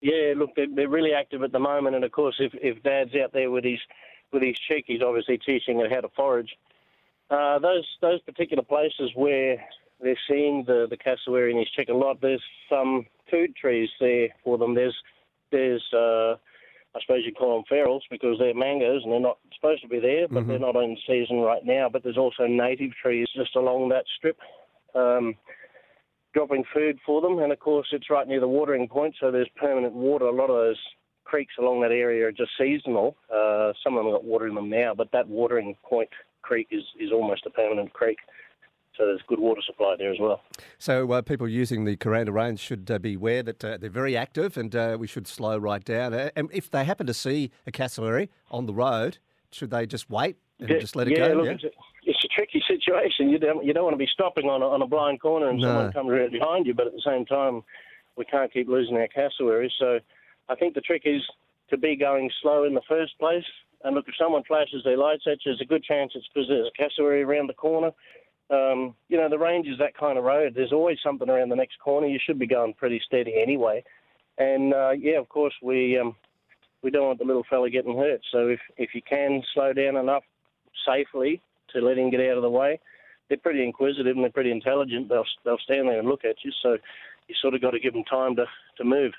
Yeah, look, they're, they're really active at the moment, and of course, if, if Dad's out there with his with his chick, he's obviously teaching it how to forage. Uh, those those particular places where they're seeing the the cassowary and his chick a lot, there's some food trees there for them. There's there's uh, I suppose you call them ferals because they're mangoes and they're not supposed to be there, but Mm-hmm. they're not in season right now. But there's also native trees just along that strip. Um, dropping food for them, and of course it's right near the watering point, so there's permanent water. A lot of those creeks along that area are just seasonal. Uh, some of them got water in them now, but that watering point creek is, is almost a permanent creek, so there's good water supply there as well. So uh, people using the Kuranda Range should uh, be aware that uh, they're very active and uh, we should slow right down. Uh, and if they happen to see a cassowary on the road, should they just wait and Yeah, just let it yeah, go? Look, yeah? It's, a, it's a tricky situation. You don't you don't want to be stopping on a, on a blind corner and No. someone comes right behind you, but at the same time, we can't keep losing our cassowaries. So I think the trick is to be going slow in the first place. And look, if someone flashes their lights at you, there's a good chance it's because there's a cassowary around the corner. Um, you know, the range is that kind of road. There's always something around the next corner. You should be going pretty steady anyway. And uh, yeah, of course, we um, we don't want the little fella getting hurt. So if if you can slow down enough safely to let him get out of the way, they're pretty inquisitive and they're pretty intelligent. They'll they'll stand there and look at you. So you sort of got to give them time to to move.